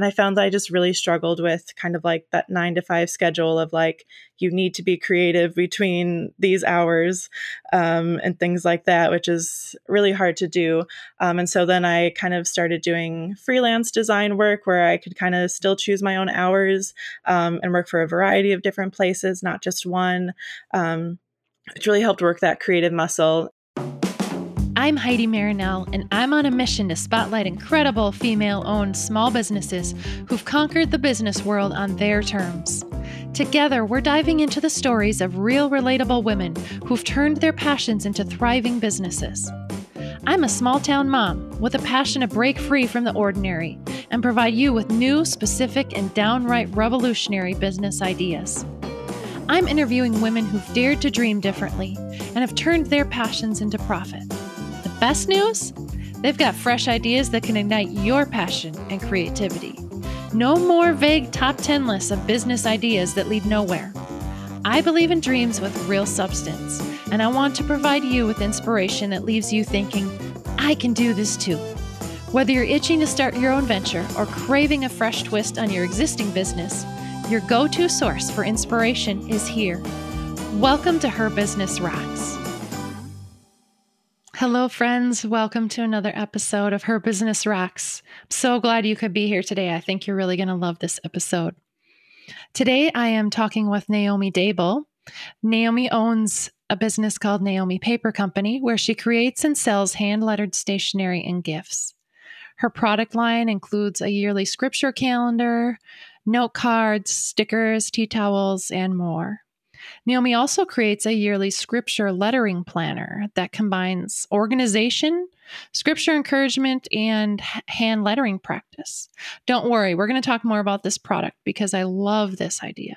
And I found that I just really struggled with kind of like that nine to five schedule of like, you need to be creative between these hours um, and things like that, which is really hard to do. Um, and so then I kind of started doing freelance design work where I could kind of still choose my own hours um, and work for a variety of different places, not just one. Um, it's really helped work that creative muscle. I'm Heidi Marinell, and I'm on a mission to spotlight incredible female owned small businesses who've conquered the business world on their terms. Together, we're diving into the stories of real, relatable women who've turned their passions into thriving businesses. I'm a small town mom with a passion to break free from the ordinary and provide you with new, specific, and downright revolutionary business ideas. I'm interviewing women who've dared to dream differently and have turned their passions into profit. Best news? They've got fresh ideas that can ignite your passion and creativity. No more vague top 10 lists of business ideas that lead nowhere. I believe in dreams with real substance, and I want to provide you with inspiration that leaves you thinking, I can do this too. Whether you're itching to start your own venture or craving a fresh twist on your existing business, your go to source for inspiration is here. Welcome to Her Business Rocks. Hello, friends. Welcome to another episode of Her Business Rocks. I'm so glad you could be here today. I think you're really going to love this episode. Today, I am talking with Naomi Dable. Naomi owns a business called Naomi Paper Company, where she creates and sells hand lettered stationery and gifts. Her product line includes a yearly scripture calendar, note cards, stickers, tea towels, and more. Naomi also creates a yearly scripture lettering planner that combines organization, scripture encouragement, and hand lettering practice. Don't worry, we're going to talk more about this product because I love this idea.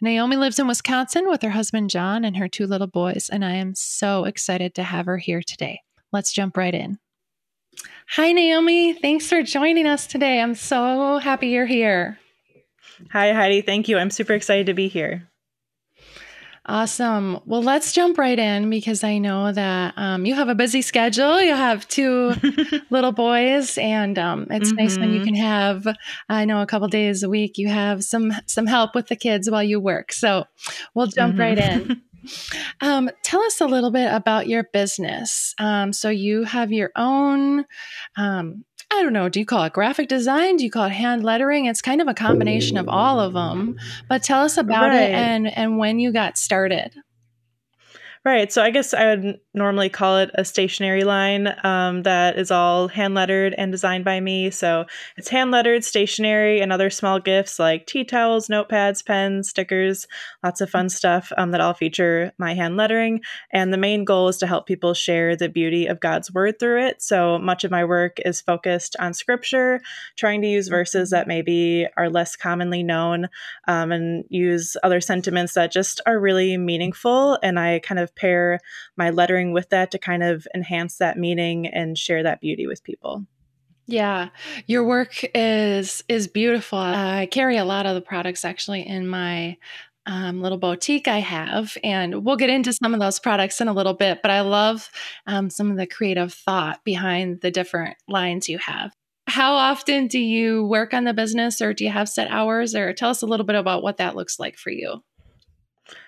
Naomi lives in Wisconsin with her husband John and her two little boys, and I am so excited to have her here today. Let's jump right in. Hi, Naomi. Thanks for joining us today. I'm so happy you're here. Hi, Heidi. Thank you. I'm super excited to be here. Awesome. Well, let's jump right in because I know that um, you have a busy schedule. You have two little boys, and um, it's mm-hmm. nice when you mm-hmm. can have, I know, a couple days a week. You have some some help with the kids while you work. So we'll jump mm-hmm. right in. Um, tell us a little bit about your business. Um, so you have your own um, I don't know, do you call it graphic design? Do you call it hand lettering? It's kind of a combination of all of them. But tell us about right. it and and when you got started. Right. So I guess I would normally call it a stationery line um, that is all hand lettered and designed by me. So it's hand lettered stationery and other small gifts like tea towels, notepads, pens, stickers, lots of fun stuff um, that all feature my hand lettering. And the main goal is to help people share the beauty of God's word through it. So much of my work is focused on scripture, trying to use verses that maybe are less commonly known um, and use other sentiments that just are really meaningful. And I kind of pair my lettering with that to kind of enhance that meaning and share that beauty with people. Yeah, your work is is beautiful. I carry a lot of the products actually in my um, little boutique I have, and we'll get into some of those products in a little bit. But I love um, some of the creative thought behind the different lines you have. How often do you work on the business, or do you have set hours? Or tell us a little bit about what that looks like for you.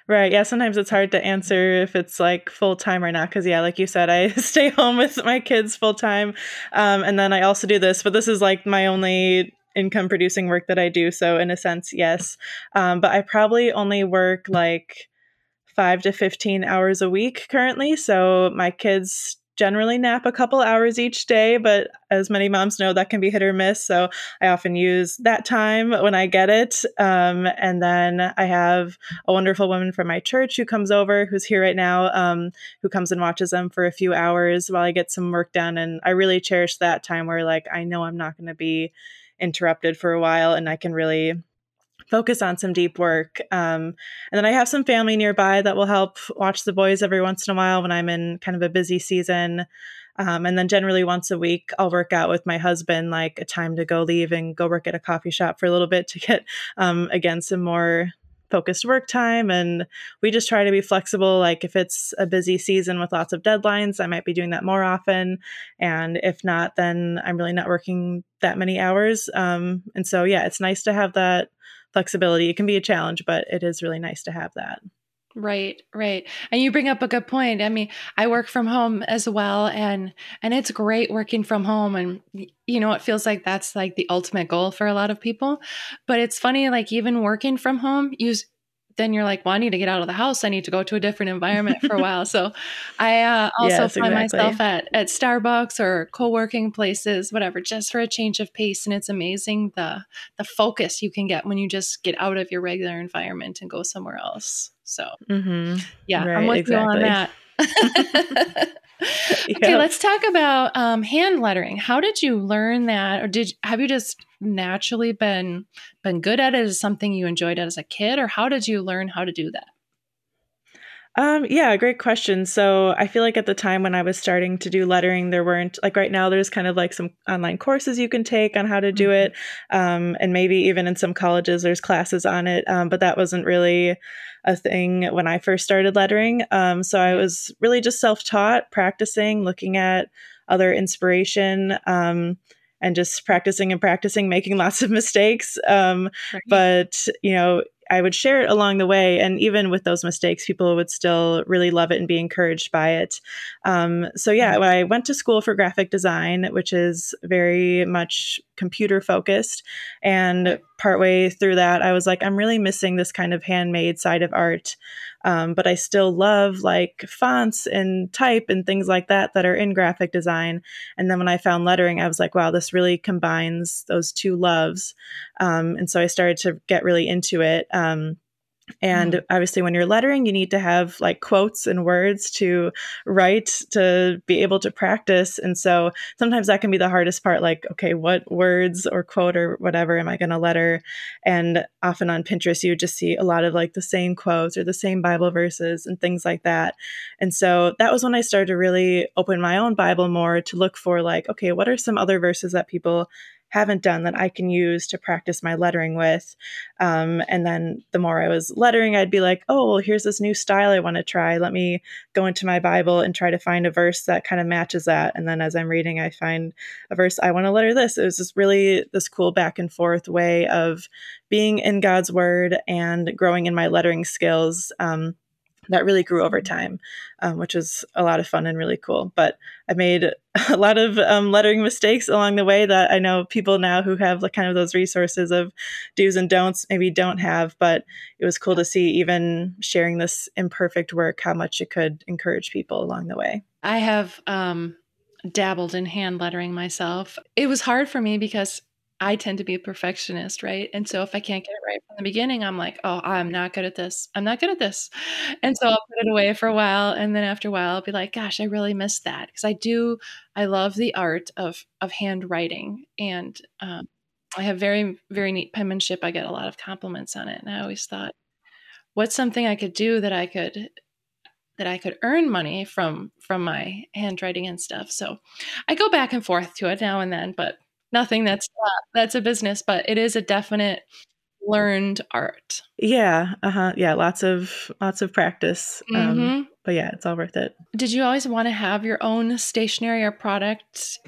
Right. Yeah. Sometimes it's hard to answer if it's like full time or not. Cause, yeah, like you said, I stay home with my kids full time. Um, and then I also do this, but this is like my only income producing work that I do. So, in a sense, yes. Um, but I probably only work like five to 15 hours a week currently. So, my kids generally nap a couple hours each day, but as many moms know, that can be hit or miss. So I often use that time when I get it. Um, and then I have a wonderful woman from my church who comes over, who's here right now, um, who comes and watches them for a few hours while I get some work done. And I really cherish that time where, like, I know I'm not going to be interrupted for a while and I can really focus on some deep work. Um, and then I have some family nearby that will help watch the boys every once in a while when I'm in kind of a busy season. Um, and then generally once a week, I'll work out with my husband, like a time to go leave and go work at a coffee shop for a little bit to get, um, again, some more focused work time and we just try to be flexible like if it's a busy season with lots of deadlines i might be doing that more often and if not then i'm really not working that many hours um, and so yeah it's nice to have that flexibility it can be a challenge but it is really nice to have that Right, right. And you bring up a good point. I mean, I work from home as well and and it's great working from home and you know, it feels like that's like the ultimate goal for a lot of people. But it's funny like even working from home, you then you're like, well, I need to get out of the house. I need to go to a different environment for a while. So I uh, also yes, find exactly. myself at, at Starbucks or co-working places, whatever, just for a change of pace. And it's amazing the the focus you can get when you just get out of your regular environment and go somewhere else. So mm-hmm. yeah, right, I'm with exactly. you on that. okay, let's talk about um, hand lettering. How did you learn that, or did have you just naturally been been good at it? Is something you enjoyed as a kid, or how did you learn how to do that? Um, yeah, great question. So I feel like at the time when I was starting to do lettering, there weren't like right now. There's kind of like some online courses you can take on how to do mm-hmm. it, um, and maybe even in some colleges there's classes on it. Um, but that wasn't really a thing when I first started lettering. Um, so I was really just self taught, practicing, looking at other inspiration. Um, and just practicing and practicing, making lots of mistakes. Um, right. But you know, I would share it along the way. And even with those mistakes, people would still really love it and be encouraged by it. Um, so, yeah, mm-hmm. when I went to school for graphic design, which is very much computer focused. And partway through that, I was like, I'm really missing this kind of handmade side of art. Um, but I still love like fonts and type and things like that that are in graphic design. And then when I found lettering, I was like, wow, this really combines those two loves. Um, and so I started to get really into it. Um, and mm-hmm. obviously, when you're lettering, you need to have like quotes and words to write to be able to practice. And so sometimes that can be the hardest part like, okay, what words or quote or whatever am I going to letter? And often on Pinterest, you just see a lot of like the same quotes or the same Bible verses and things like that. And so that was when I started to really open my own Bible more to look for like, okay, what are some other verses that people haven't done that I can use to practice my lettering with. Um, and then the more I was lettering, I'd be like, oh, well, here's this new style I want to try. Let me go into my Bible and try to find a verse that kind of matches that. And then as I'm reading, I find a verse I want to letter this. It was just really this cool back and forth way of being in God's word and growing in my lettering skills. Um, that really grew over time, um, which was a lot of fun and really cool. But I made a lot of um, lettering mistakes along the way that I know people now who have like kind of those resources of do's and don'ts maybe don't have. But it was cool to see even sharing this imperfect work how much it could encourage people along the way. I have um, dabbled in hand lettering myself. It was hard for me because I tend to be a perfectionist, right? And so if I can't get it right from the beginning, I'm like, oh, I'm not good at this. I'm not good at this. And so I'll put it away for a while. And then after a while, I'll be like, gosh, I really missed that. Because I do, I love the art of of handwriting. And um, I have very, very neat penmanship. I get a lot of compliments on it. And I always thought, what's something I could do that I could that I could earn money from from my handwriting and stuff. So I go back and forth to it now and then, but nothing that's not, that's a business, but it is a definite learned art. Yeah, uh-huh. Yeah, lots of lots of practice. Um, mm-hmm. but yeah, it's all worth it. Did you always want to have your own stationery or product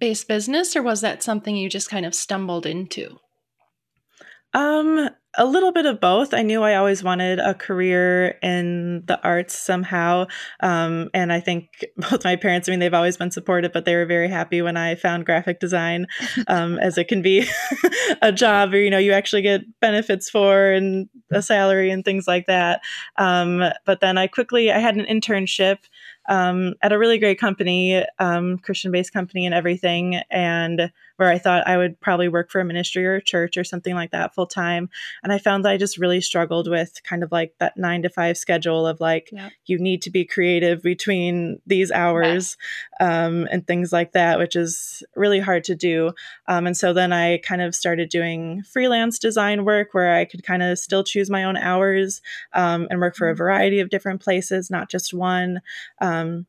based business or was that something you just kind of stumbled into? Um a little bit of both. I knew I always wanted a career in the arts somehow. Um, and I think both my parents, I mean, they've always been supportive, but they were very happy when I found graphic design, um, as it can be a job or, you know, you actually get benefits for and a salary and things like that. Um, but then I quickly, I had an internship um, at a really great company, um, Christian based company and everything. And where I thought I would probably work for a ministry or a church or something like that full time. And I found that I just really struggled with kind of like that nine to five schedule of like, yeah. you need to be creative between these hours yeah. um, and things like that, which is really hard to do. Um, and so then I kind of started doing freelance design work where I could kind of still choose my own hours um, and work for a mm-hmm. variety of different places, not just one. Um,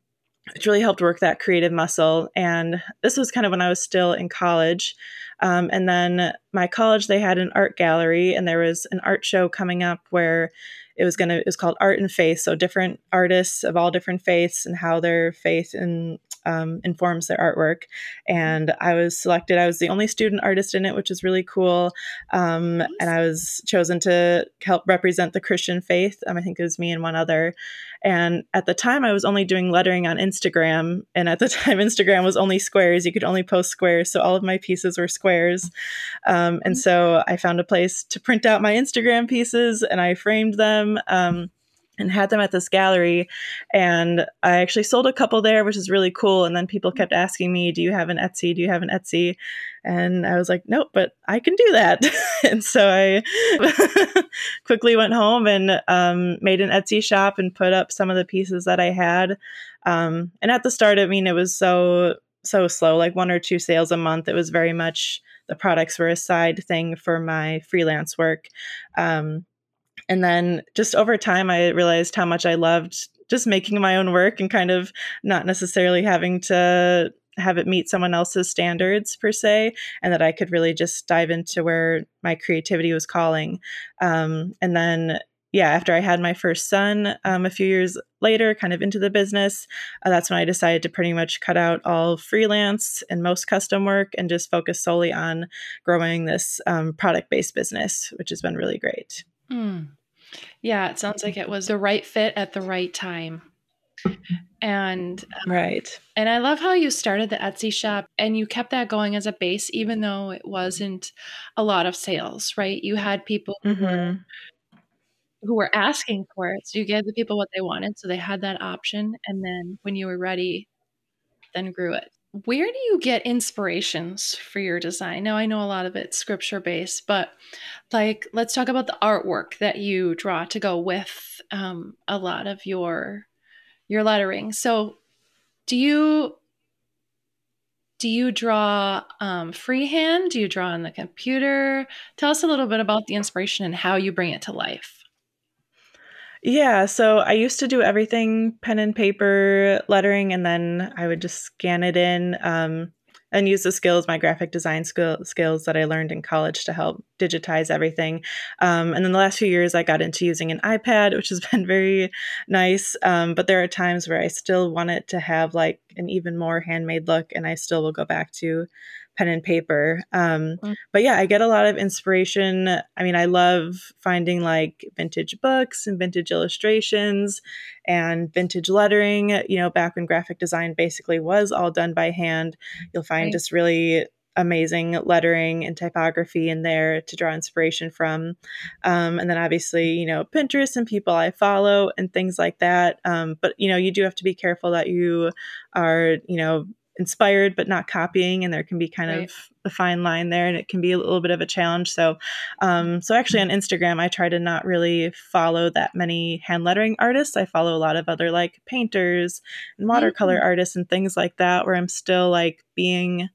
which really helped work that creative muscle. And this was kind of when I was still in college. Um, and then my college, they had an art gallery, and there was an art show coming up where it was going to, it was called Art and Faith. So different artists of all different faiths and how their faith and um, informs their artwork. And I was selected. I was the only student artist in it, which is really cool. Um, and I was chosen to help represent the Christian faith. Um, I think it was me and one other. And at the time, I was only doing lettering on Instagram. And at the time, Instagram was only squares. You could only post squares. So all of my pieces were squares. Um, and mm-hmm. so I found a place to print out my Instagram pieces and I framed them. Um, and had them at this gallery. And I actually sold a couple there, which is really cool. And then people kept asking me, Do you have an Etsy? Do you have an Etsy? And I was like, Nope, but I can do that. and so I quickly went home and um, made an Etsy shop and put up some of the pieces that I had. Um, and at the start, I mean, it was so, so slow, like one or two sales a month. It was very much the products were a side thing for my freelance work. Um, and then just over time, I realized how much I loved just making my own work and kind of not necessarily having to have it meet someone else's standards per se, and that I could really just dive into where my creativity was calling. Um, and then, yeah, after I had my first son um, a few years later, kind of into the business, uh, that's when I decided to pretty much cut out all freelance and most custom work and just focus solely on growing this um, product based business, which has been really great. Mm. Yeah, it sounds like it was the right fit at the right time. And um, right. And I love how you started the Etsy shop and you kept that going as a base, even though it wasn't a lot of sales, right? You had people mm-hmm. who, were, who were asking for it. So you gave the people what they wanted. So they had that option. And then when you were ready, then grew it where do you get inspirations for your design? Now, I know a lot of it's scripture based, but like, let's talk about the artwork that you draw to go with um, a lot of your your lettering. So, do you do you draw um, freehand? Do you draw on the computer? Tell us a little bit about the inspiration and how you bring it to life. Yeah, so I used to do everything pen and paper lettering, and then I would just scan it in um, and use the skills, my graphic design skill, skills that I learned in college to help digitize everything. Um, and then the last few years, I got into using an iPad, which has been very nice. Um, but there are times where I still want it to have like an even more handmade look, and I still will go back to pen and paper. Um, mm. But yeah, I get a lot of inspiration. I mean, I love finding like vintage books and vintage illustrations and vintage lettering. You know, back when graphic design basically was all done by hand, you'll find right. just really amazing lettering and typography in there to draw inspiration from. Um, and then obviously, you know, Pinterest and people I follow and things like that. Um, but, you know, you do have to be careful that you are, you know, inspired but not copying and there can be kind right. of a fine line there and it can be a little bit of a challenge so um, so actually on instagram i try to not really follow that many hand lettering artists i follow a lot of other like painters and watercolor mm-hmm. artists and things like that where i'm still like being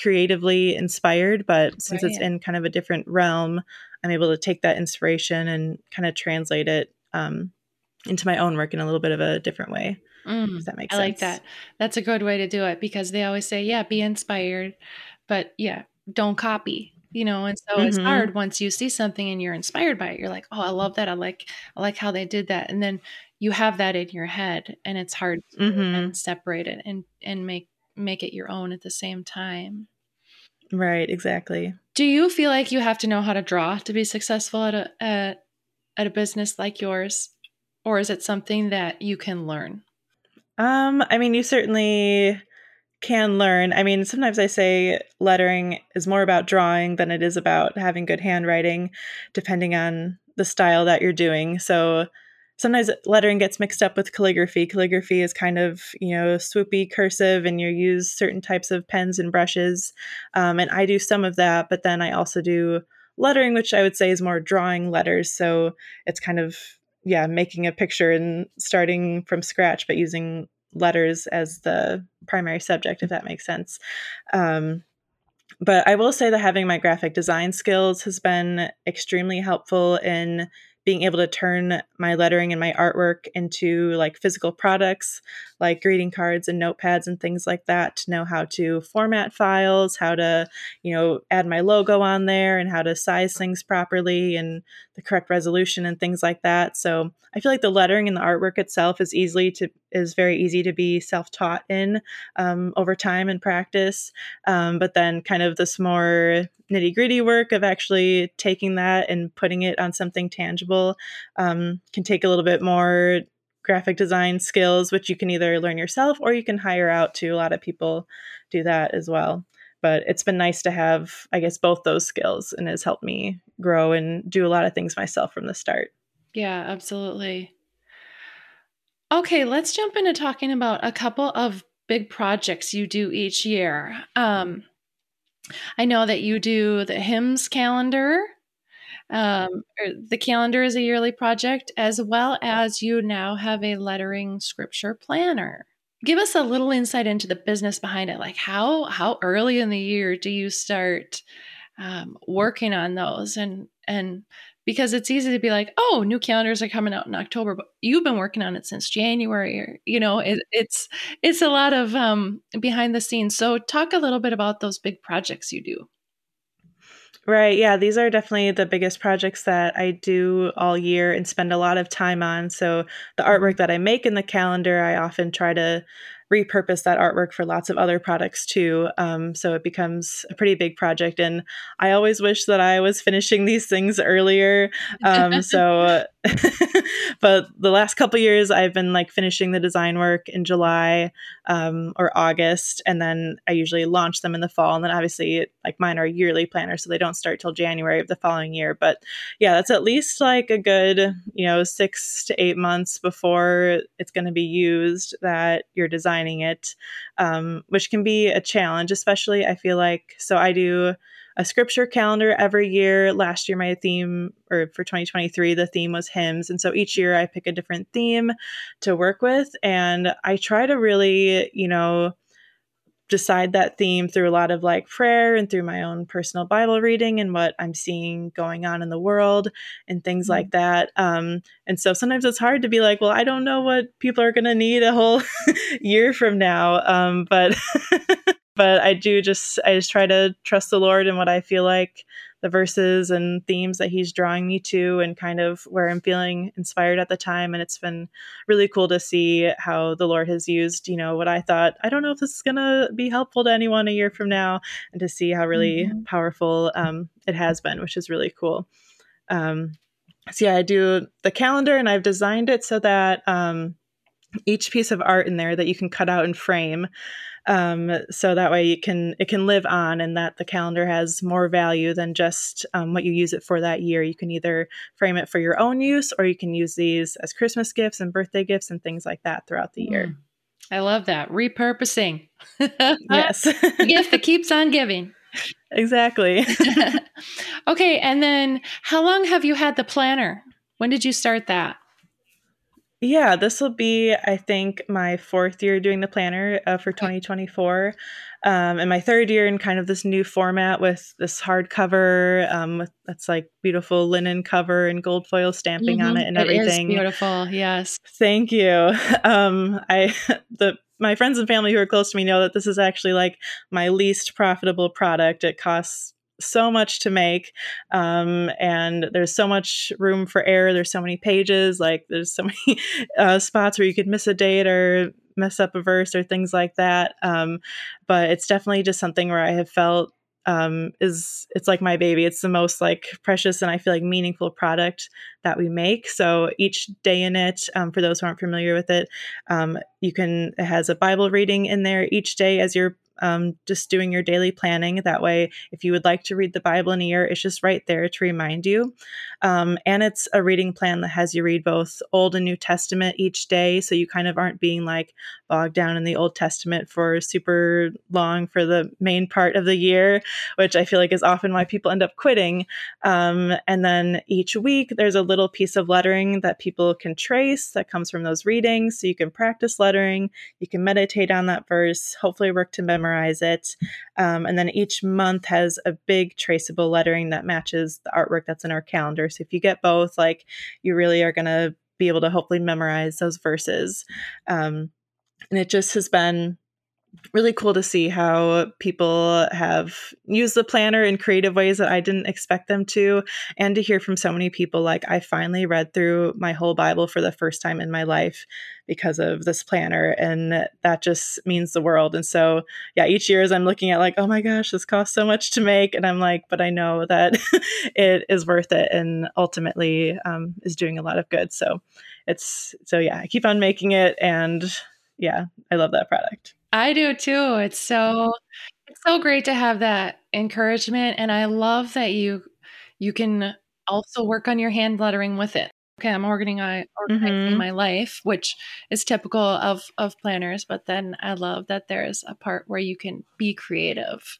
creatively inspired but since right. it's in kind of a different realm i'm able to take that inspiration and kind of translate it um, into my own work in a little bit of a different way Mm, that makes I like that. That's a good way to do it because they always say, yeah, be inspired, but yeah, don't copy. You know, and so mm-hmm. it's hard once you see something and you're inspired by it. You're like, oh, I love that. I like, I like how they did that, and then you have that in your head, and it's hard to mm-hmm. separate it and and make make it your own at the same time. Right. Exactly. Do you feel like you have to know how to draw to be successful at a at, at a business like yours, or is it something that you can learn? Um, I mean, you certainly can learn. I mean, sometimes I say lettering is more about drawing than it is about having good handwriting, depending on the style that you're doing. So sometimes lettering gets mixed up with calligraphy. Calligraphy is kind of, you know, swoopy cursive, and you use certain types of pens and brushes. Um, and I do some of that, but then I also do lettering, which I would say is more drawing letters. So it's kind of yeah, making a picture and starting from scratch, but using letters as the primary subject, if that makes sense. Um, but I will say that having my graphic design skills has been extremely helpful in being able to turn my lettering and my artwork into like physical products. Like greeting cards and notepads and things like that to know how to format files, how to, you know, add my logo on there and how to size things properly and the correct resolution and things like that. So I feel like the lettering and the artwork itself is easily to is very easy to be self-taught in um, over time and practice. Um, but then kind of this more nitty gritty work of actually taking that and putting it on something tangible um, can take a little bit more graphic design skills, which you can either learn yourself or you can hire out to. A lot of people do that as well. But it's been nice to have, I guess, both those skills and has helped me grow and do a lot of things myself from the start. Yeah, absolutely. Okay, let's jump into talking about a couple of big projects you do each year. Um, I know that you do the hymns calendar. Um, the calendar is a yearly project, as well as you now have a lettering scripture planner. Give us a little insight into the business behind it. Like how how early in the year do you start um, working on those, and and because it's easy to be like, oh, new calendars are coming out in October, but you've been working on it since January. You know, it, it's it's a lot of um, behind the scenes. So talk a little bit about those big projects you do. Right. Yeah. These are definitely the biggest projects that I do all year and spend a lot of time on. So, the artwork that I make in the calendar, I often try to repurpose that artwork for lots of other products too. Um, so it becomes a pretty big project. And I always wish that I was finishing these things earlier. Um, so, but the last couple years, I've been like finishing the design work in July um, or August, and then I usually launch them in the fall. And then obviously, like mine are yearly planners, so they don't start till January of the following year. But yeah, that's at least like a good, you know, six to eight months before it's going to be used that you're designing it, um, which can be a challenge, especially I feel like. So I do a scripture calendar every year. Last year, my theme, or for 2023, the theme was hymns. And so each year I pick a different theme to work with. And I try to really, you know, decide that theme through a lot of like prayer and through my own personal Bible reading and what I'm seeing going on in the world and things mm-hmm. like that. Um, and so sometimes it's hard to be like, well, I don't know what people are going to need a whole year from now. Um, but but I do just I just try to trust the Lord and what I feel like the verses and themes that he's drawing me to and kind of where I'm feeling inspired at the time and it's been really cool to see how the Lord has used, you know, what I thought I don't know if this is going to be helpful to anyone a year from now and to see how really mm-hmm. powerful um, it has been, which is really cool. Um, so yeah, I do the calendar and I've designed it so that um, each piece of art in there that you can cut out and frame um, so that way it can it can live on and that the calendar has more value than just um, what you use it for that year. You can either frame it for your own use or you can use these as christmas gifts and birthday gifts and things like that throughout the year. Mm. i love that. Repurposing. Yes. Gift that keeps on giving. Exactly. Okay and then how long have you had the planner? When did you start that yeah, this will be, I think, my fourth year doing the planner uh, for 2024. Um, and my third year in kind of this new format with this hardcover, um, with that's like beautiful linen cover and gold foil stamping mm-hmm. on it and it everything. beautiful, yes. Thank you. Um, I the my friends and family who are close to me know that this is actually like my least profitable product. It costs so much to make um, and there's so much room for error there's so many pages like there's so many uh, spots where you could miss a date or mess up a verse or things like that um, but it's definitely just something where i have felt um, is it's like my baby. It's the most like precious and I feel like meaningful product that we make. So each day in it, um, for those who aren't familiar with it, um, you can it has a Bible reading in there each day as you're um, just doing your daily planning. That way, if you would like to read the Bible in a year, it's just right there to remind you. Um, and it's a reading plan that has you read both Old and New Testament each day. So you kind of aren't being like bogged down in the Old Testament for super long for the main part of the year, which I feel like is often why people end up quitting. Um, and then each week, there's a little piece of lettering that people can trace that comes from those readings. So you can practice lettering, you can meditate on that verse, hopefully work to memorize memorize it. Um, and then each month has a big traceable lettering that matches the artwork that's in our calendar. So if you get both, like you really are going to be able to hopefully memorize those verses. Um, and it just has been really cool to see how people have used the planner in creative ways that I didn't expect them to, and to hear from so many people like, I finally read through my whole Bible for the first time in my life because of this planner. And that just means the world. And so, yeah, each year as I'm looking at, like, oh my gosh, this costs so much to make. And I'm like, but I know that it is worth it and ultimately um, is doing a lot of good. So, it's so, yeah, I keep on making it. And yeah, I love that product. I do too. It's so it's so great to have that encouragement and I love that you you can also work on your hand lettering with it. Okay, I'm organizing, organizing mm-hmm. my life, which is typical of of planners, but then I love that there's a part where you can be creative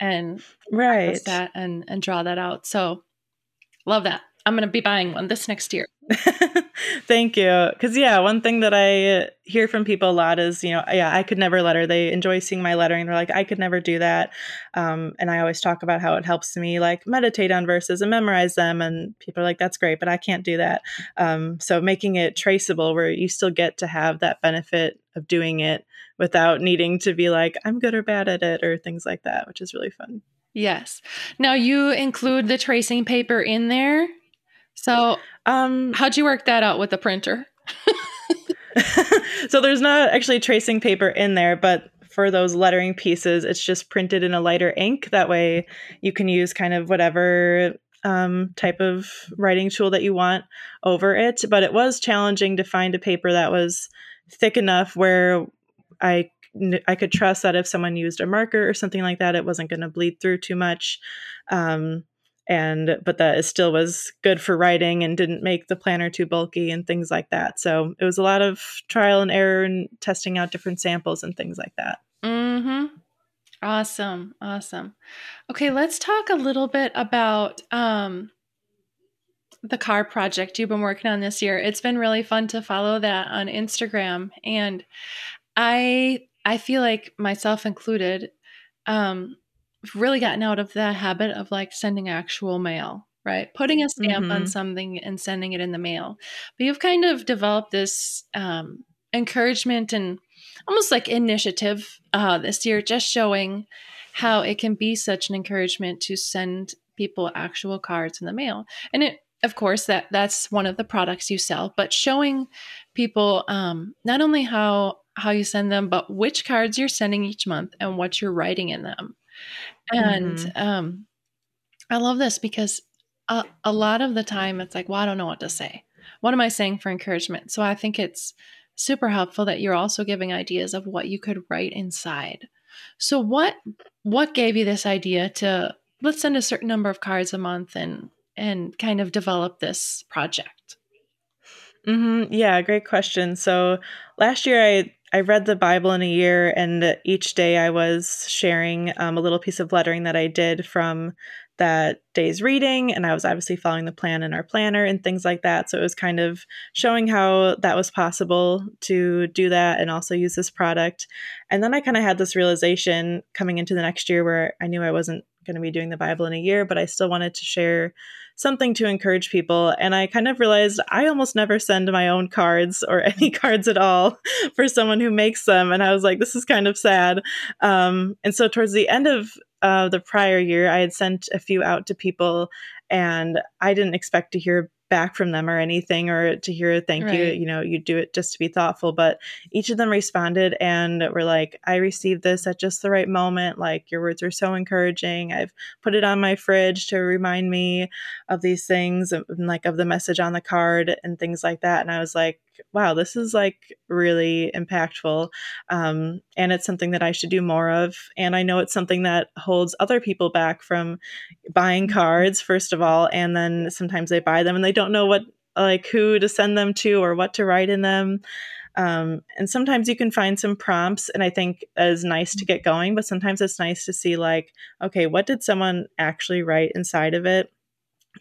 and right that and and draw that out. So love that. I'm going to be buying one this next year. Thank you. Because, yeah, one thing that I hear from people a lot is, you know, yeah, I could never letter. They enjoy seeing my lettering. They're like, I could never do that. Um, and I always talk about how it helps me, like, meditate on verses and memorize them. And people are like, that's great, but I can't do that. Um, so making it traceable where you still get to have that benefit of doing it without needing to be like, I'm good or bad at it or things like that, which is really fun. Yes. Now you include the tracing paper in there so, um, how'd you work that out with the printer? so there's not actually tracing paper in there, but for those lettering pieces, it's just printed in a lighter ink. That way, you can use kind of whatever um, type of writing tool that you want over it. But it was challenging to find a paper that was thick enough where I I could trust that if someone used a marker or something like that, it wasn't going to bleed through too much. Um, and but that it still was good for writing and didn't make the planner too bulky and things like that. So it was a lot of trial and error and testing out different samples and things like that. Mm-hmm. Awesome. Awesome. Okay let's talk a little bit about um the car project you've been working on this year. It's been really fun to follow that on instagram and i i feel like myself included um really gotten out of the habit of like sending actual mail, right? Putting a stamp mm-hmm. on something and sending it in the mail. But you've kind of developed this um, encouragement and almost like initiative uh, this year, just showing how it can be such an encouragement to send people actual cards in the mail. And it, of course, that that's one of the products you sell, but showing people um, not only how how you send them, but which cards you're sending each month and what you're writing in them. And mm-hmm. um, I love this because a, a lot of the time it's like, well, I don't know what to say. What am I saying for encouragement? So I think it's super helpful that you're also giving ideas of what you could write inside. So what what gave you this idea to let's send a certain number of cards a month and and kind of develop this project? Mm-hmm. Yeah, great question. So last year I I read the Bible in a year, and each day I was sharing um, a little piece of lettering that I did from that day's reading. And I was obviously following the plan in our planner and things like that. So it was kind of showing how that was possible to do that and also use this product. And then I kind of had this realization coming into the next year where I knew I wasn't going to be doing the Bible in a year, but I still wanted to share something to encourage people. And I kind of realized I almost never send my own cards or any cards at all for someone who makes them. And I was like, this is kind of sad. Um, and so towards the end of uh, the prior year, I had sent a few out to people and I didn't expect to hear back from them or anything or to hear a thank right. you you know you do it just to be thoughtful. But each of them responded and were like i received this at just the right moment. Like your words are so encouraging. I've put it on my fridge to remind me of these things and like of the message on the card and things like that. And i was like wow this is like really impactful um, and it's something that i should do more of and i know it's something that holds other people back from buying mm-hmm. cards first of all and then sometimes they buy them and they don't know what like who to send them to or what to write in them um, and sometimes you can find some prompts and i think is nice to get going but sometimes it's nice to see like okay what did someone actually write inside of it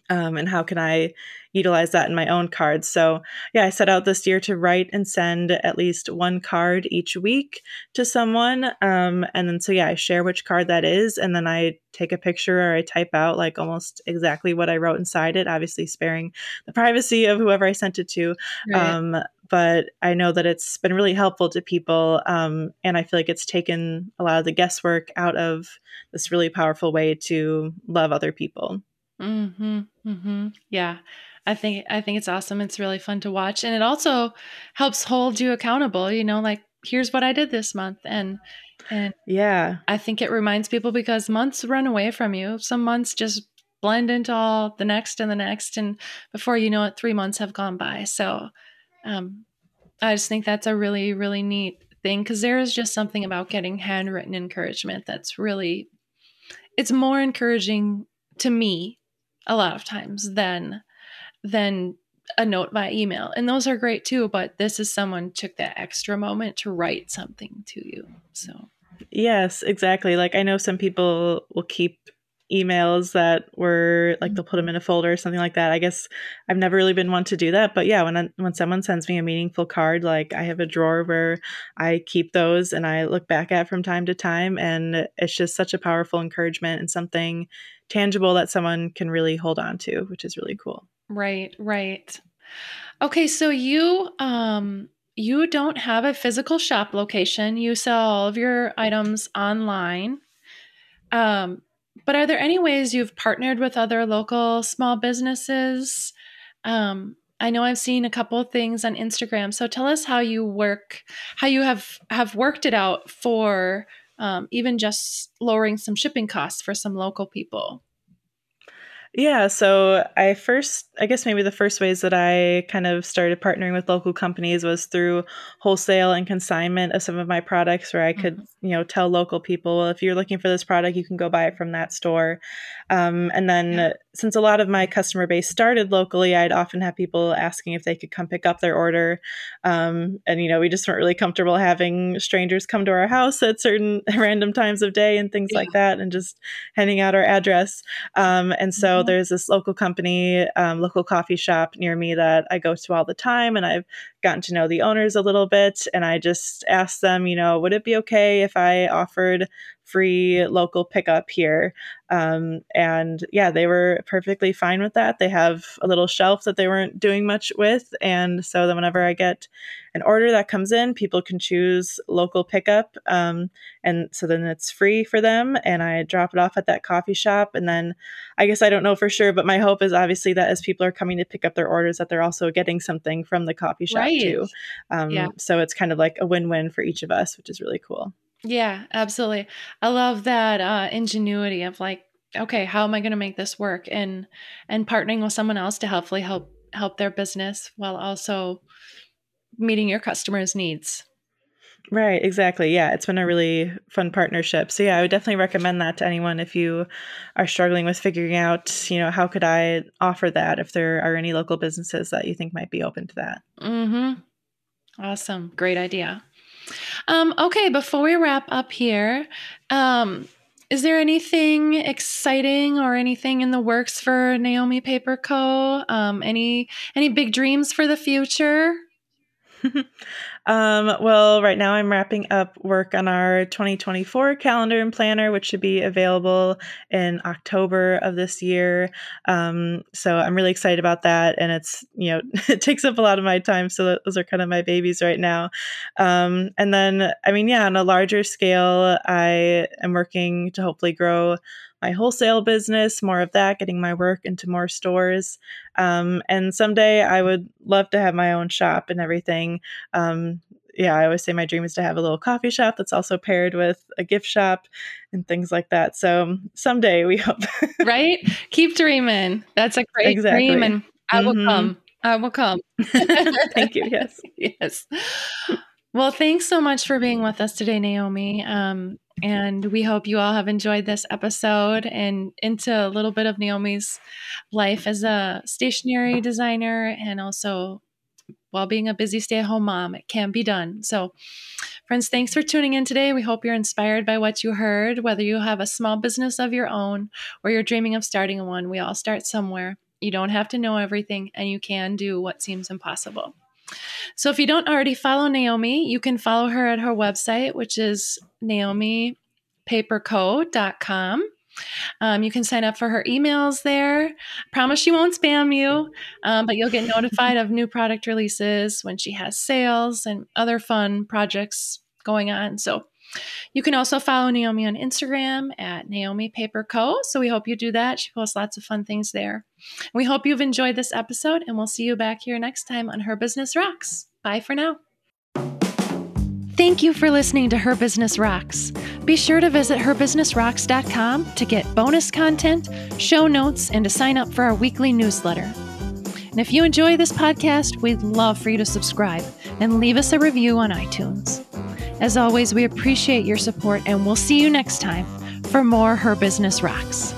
um, and how can I utilize that in my own cards. So, yeah, I set out this year to write and send at least one card each week to someone. Um, and then, so yeah, I share which card that is, and then I take a picture or I type out like almost exactly what I wrote inside it, obviously sparing the privacy of whoever I sent it to. Right. Um, but I know that it's been really helpful to people. Um, and I feel like it's taken a lot of the guesswork out of this really powerful way to love other people. Mm-hmm. Mm-hmm. Yeah. I think I think it's awesome. It's really fun to watch, and it also helps hold you accountable. You know, like here's what I did this month, and and yeah, I think it reminds people because months run away from you. Some months just blend into all the next and the next, and before you know it, three months have gone by. So, um, I just think that's a really really neat thing because there is just something about getting handwritten encouragement that's really it's more encouraging to me a lot of times than than a note by email. And those are great too, but this is someone took that extra moment to write something to you. So Yes, exactly. Like I know some people will keep emails that were like they'll put them in a folder or something like that. I guess I've never really been one to do that, but yeah, when I, when someone sends me a meaningful card, like I have a drawer where I keep those and I look back at from time to time, and it's just such a powerful encouragement and something tangible that someone can really hold on to, which is really cool. Right, right. Okay, so you um you don't have a physical shop location. You sell all of your items online. Um, but are there any ways you've partnered with other local small businesses? Um, I know I've seen a couple of things on Instagram. So tell us how you work, how you have have worked it out for um, even just lowering some shipping costs for some local people. Yeah, so I first, I guess maybe the first ways that I kind of started partnering with local companies was through wholesale and consignment of some of my products, where I could, mm-hmm. you know, tell local people, well, if you're looking for this product, you can go buy it from that store. Um, and then yeah. since a lot of my customer base started locally, I'd often have people asking if they could come pick up their order. Um, and, you know, we just weren't really comfortable having strangers come to our house at certain random times of day and things yeah. like that, and just handing out our address. Um, and so. There's this local company, um, local coffee shop near me that I go to all the time, and I've gotten to know the owners a little bit. And I just asked them, you know, would it be okay if I offered free local pickup here. Um, and yeah, they were perfectly fine with that. They have a little shelf that they weren't doing much with. And so then whenever I get an order that comes in, people can choose local pickup. Um, and so then it's free for them. And I drop it off at that coffee shop. And then I guess I don't know for sure, but my hope is obviously that as people are coming to pick up their orders, that they're also getting something from the coffee shop right. Too. Um, yeah. So it's kind of like a win win for each of us, which is really cool. Yeah, absolutely. I love that uh, ingenuity of like, okay, how am I going to make this work, and and partnering with someone else to hopefully help help their business while also meeting your customers' needs. Right, exactly. Yeah, it's been a really fun partnership. So yeah, I would definitely recommend that to anyone if you are struggling with figuring out, you know, how could I offer that if there are any local businesses that you think might be open to that. Mhm. Awesome. Great idea. Um, okay, before we wrap up here, um, is there anything exciting or anything in the works for Naomi Paper Co? Um, any any big dreams for the future? Um, well, right now I'm wrapping up work on our 2024 calendar and planner, which should be available in October of this year. Um, so I'm really excited about that. And it's, you know, it takes up a lot of my time. So those are kind of my babies right now. Um, and then, I mean, yeah, on a larger scale, I am working to hopefully grow my wholesale business, more of that, getting my work into more stores. Um, and someday I would love to have my own shop and everything. Um, yeah, I always say my dream is to have a little coffee shop that's also paired with a gift shop and things like that. So someday we hope. right? Keep dreaming. That's a great exactly. dream. And I will mm-hmm. come. I will come. Thank you. Yes. yes. Well, thanks so much for being with us today, Naomi. Um, and we hope you all have enjoyed this episode and into a little bit of Naomi's life as a stationery designer and also while being a busy stay at home mom. It can be done. So, friends, thanks for tuning in today. We hope you're inspired by what you heard, whether you have a small business of your own or you're dreaming of starting one. We all start somewhere. You don't have to know everything, and you can do what seems impossible. So, if you don't already follow Naomi, you can follow her at her website, which is naomipaperco.com. Um, you can sign up for her emails there. Promise she won't spam you, um, but you'll get notified of new product releases when she has sales and other fun projects going on. So you can also follow Naomi on Instagram at Naomi Paper Co. So we hope you do that. She posts lots of fun things there. We hope you've enjoyed this episode, and we'll see you back here next time on Her Business Rocks. Bye for now. Thank you for listening to Her Business Rocks. Be sure to visit herbusinessrocks.com to get bonus content, show notes, and to sign up for our weekly newsletter. And if you enjoy this podcast, we'd love for you to subscribe and leave us a review on iTunes. As always, we appreciate your support and we'll see you next time for more Her Business Rocks.